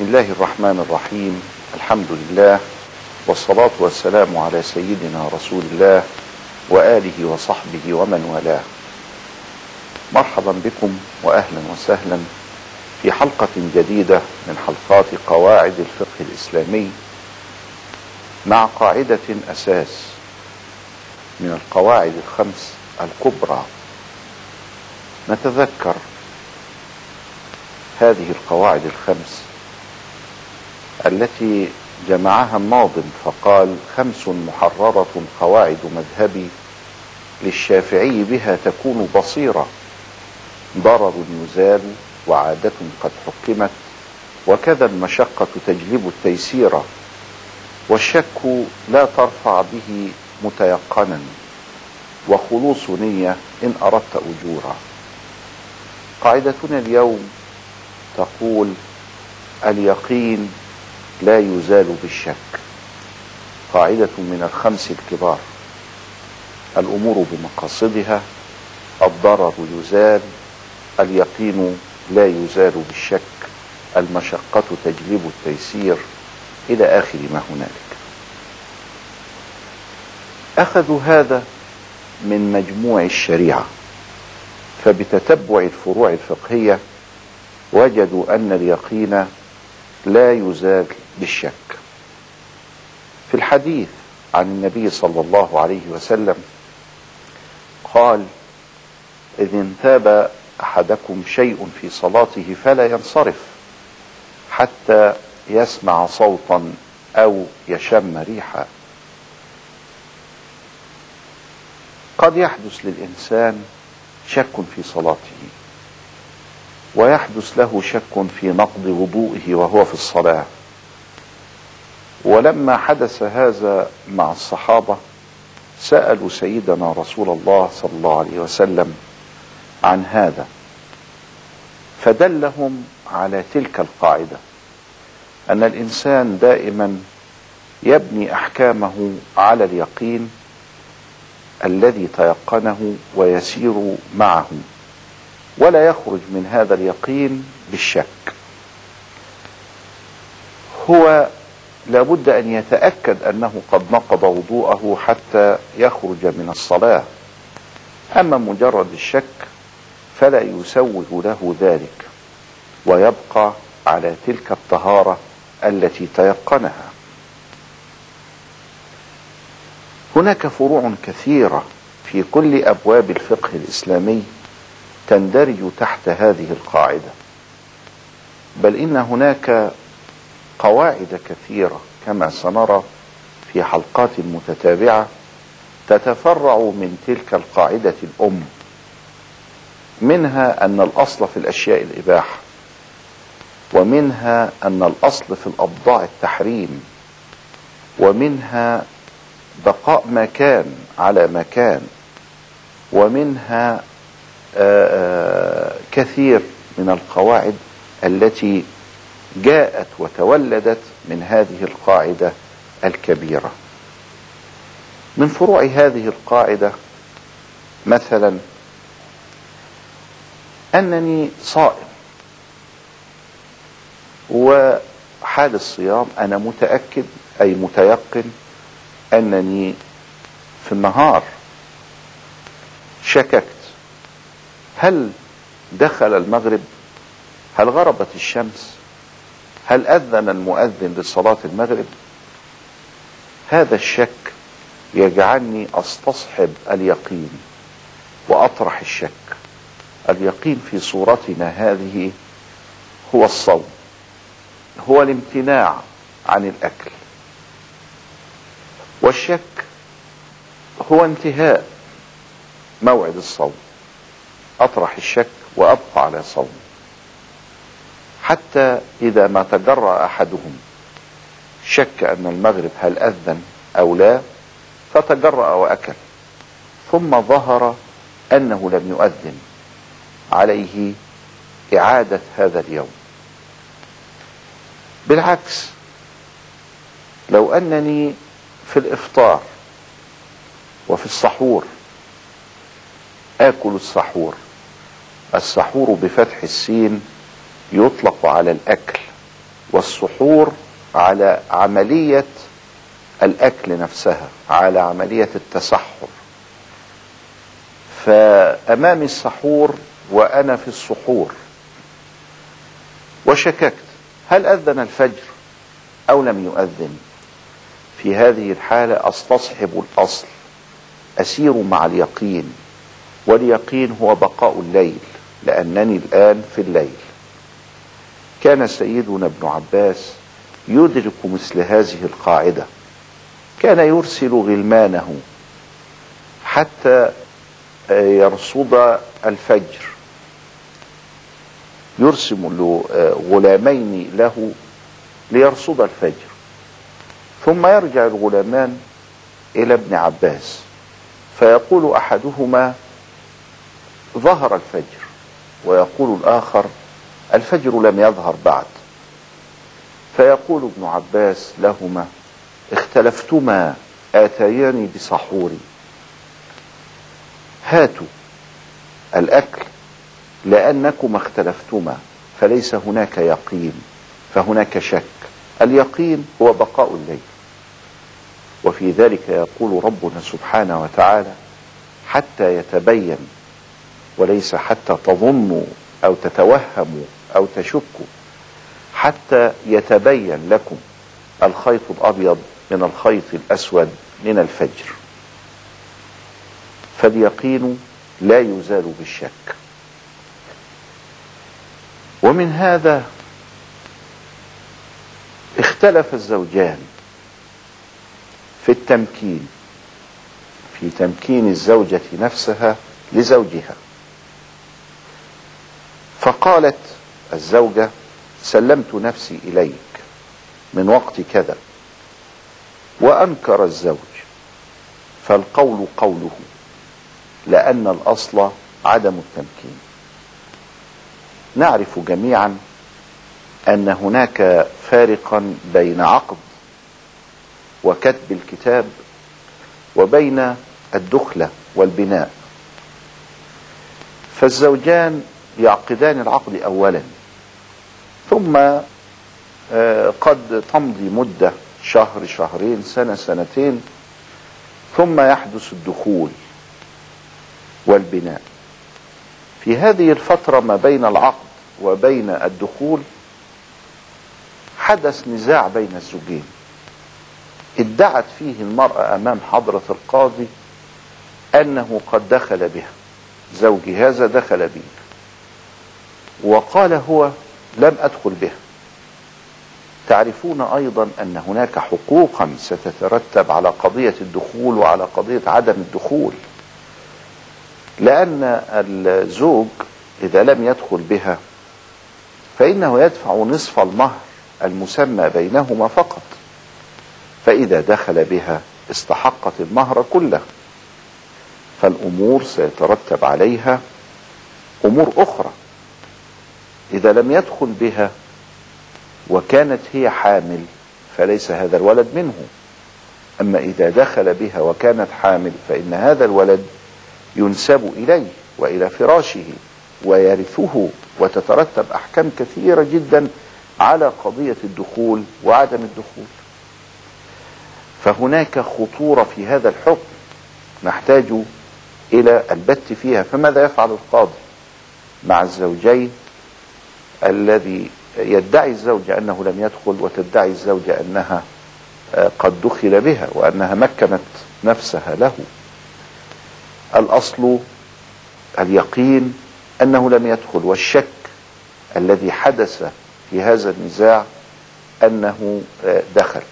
بسم الله الرحمن الرحيم. الحمد لله والصلاة والسلام على سيدنا رسول الله وآله وصحبه ومن والاه. مرحبا بكم وأهلا وسهلا في حلقة جديدة من حلقات قواعد الفقه الإسلامي مع قاعدة أساس من القواعد الخمس الكبرى. نتذكر هذه القواعد الخمس التي جمعها الناظم فقال خمس محررة قواعد مذهبي للشافعي بها تكون بصيرة. ضرر يزال وعادة قد حكمت وكذا المشقة تجلب التيسير والشك لا ترفع به متيقنا وخلوص نية إن أردت أجورا. قاعدتنا اليوم تقول اليقين لا يزال بالشك قاعدة من الخمس الكبار. الأمور بمقاصدها. الضرر يزال. اليقين لا يزال بالشك المشقة تجلب التيسير. إلى آخر ما هنالك. أخذوا هذا من مجموع الشريعة. فبتتبع الفروع الفقهية وجدوا أن اليقين لا يزال بالشك. في الحديث عن النبي صلى الله عليه وسلم قال إذ انتاب أحدكم شيء في صلاته فلا ينصرف حتى يسمع صوتا أو يشم ريحا. قد يحدث للإنسان شك في صلاته ويحدث له شك في نقض وضوئه وهو في الصلاة. ولما حدث هذا مع الصحابة سألوا سيدنا رسول الله صلى الله عليه وسلم عن هذا فدلهم على تلك القاعدة أن الإنسان دائما يبني أحكامه على اليقين الذي تيقنه ويسير معه ولا يخرج من هذا اليقين بالشك. هو لابد أن يتأكد أنه قد نقض وضوءه حتى يخرج من الصلاة. أما مجرد الشك فلا يسوغ له ذلك ويبقى على تلك الطهارة التي تيقنها. هناك فروع كثيرة في كل أبواب الفقه الإسلامي تندرج تحت هذه القاعدة بل إن هناك قواعد كثيرة كما سنرى في حلقات متتابعة تتفرع من تلك القاعدة الأم. منها أن الأصل في الأشياء الإباحة ومنها أن الأصل في الأبضاع التحريم ومنها بقاء مكان على مكان ومنها آآ آآ كثير من القواعد التي جاءت وتولدت من هذه القاعدة الكبيرة. من فروع هذه القاعدة مثلا أنني صائم وحال الصيام أنا متأكد أي متيقن أنني في النهار شككت. هل دخل المغرب؟ هل غربت الشمس؟ هل أذن المؤذن لصلاة المغرب؟ هذا الشك يجعلني أستصحب اليقين وأطرح الشك. اليقين في صورتنا هذه هو الصوم هو الامتناع عن الأكل. والشك هو انتهاء موعد الصوم. أطرح الشك وأبقى على صوم. حتى إذا ما تجرأ أحدهم شك أن المغرب هل أذن أو لا فتجرأ وأكل ثم ظهر أنه لم يؤذن. عليه إعادة هذا اليوم. بالعكس لو أنني في الإفطار وفي السحور آكل السحور السحور بفتح السين يطلق على الأكل والسحور على عملية الأكل نفسها على عملية التسحر. فأمامي السحور وأنا في السحور. وشككت هل أذن الفجر أو لم يؤذن؟ في هذه الحالة أستصحب الأصل أسير مع اليقين واليقين هو بقاء الليل لأنني الآن في الليل. كان سيدنا ابن عباس يدرك مثل هذه القاعدة. كان يرسل غلمانه حتى يرصد الفجر. يرسم له غلامين له ليرصد الفجر. ثم يرجع الغلامان إلى ابن عباس. فيقول أحدهما ظهر الفجر. ويقول الآخر الفجر لم يظهر بعد. فيقول ابن عباس لهما اختلفتما اتياني بسحوري هاتوا الأكل لأنكما اختلفتما فليس هناك يقين فهناك شك. اليقين هو بقاء الليل. وفي ذلك يقول ربنا سبحانه وتعالى حتى يتبين وليس حتى تظنوا أو تتوهموا أو تشكوا حتى يتبين لكم الخيط الأبيض من الخيط الأسود من الفجر. فاليقين لا يزال بالشك. ومن هذا اختلف الزوجان في التمكين في تمكين الزوجة نفسها لزوجها. فقالت الزوجة سلمت نفسي إليك من وقت كذا وأنكر الزوج فالقول قوله لأن الأصل عدم التمكين. نعرف جميعا أن هناك فارقا بين عقد وكتب الكتاب وبين الدخلة والبناء. فالزوجان يعقدان العقد أولا. ثم قد تمضي مدة شهر شهرين سنة سنتين. ثم يحدث الدخول والبناء. في هذه الفترة ما بين العقد وبين الدخول حدث نزاع بين الزوجين. ادعت فيه المرأة أمام حضرة القاضي أنه قد دخل بها زوجي هذا دخل بي وقال هو لم أدخل بها تعرفون أيضا أن هناك حقوقا ستترتب على قضية الدخول وعلى قضية عدم الدخول. لأن الزوج إذا لم يدخل بها فإنه يدفع نصف المهر المسمى بينهما فقط. فإذا دخل بها استحقت المهر كله. فالأمور سيترتب عليها أمور أخرى. إذا لم يدخل بها وكانت هي حامل فليس هذا الولد منه. أما إذا دخل بها وكانت حامل فإن هذا الولد ينسب إليه وإلى فراشه ويرثه وتترتب أحكام كثيرة جدا على قضية الدخول وعدم الدخول. فهناك خطورة في هذا الحكم نحتاج إلى البت فيها فماذا يفعل القاضي؟ مع الزوجين الذي يدعي الزوجة أنه لم يدخل وتدعي الزوجة أنها قد دخل بها وأنها مكنت نفسها له. الأصل اليقين أنه لم يدخل والشك الذي حدث في هذا النزاع أنه دخل.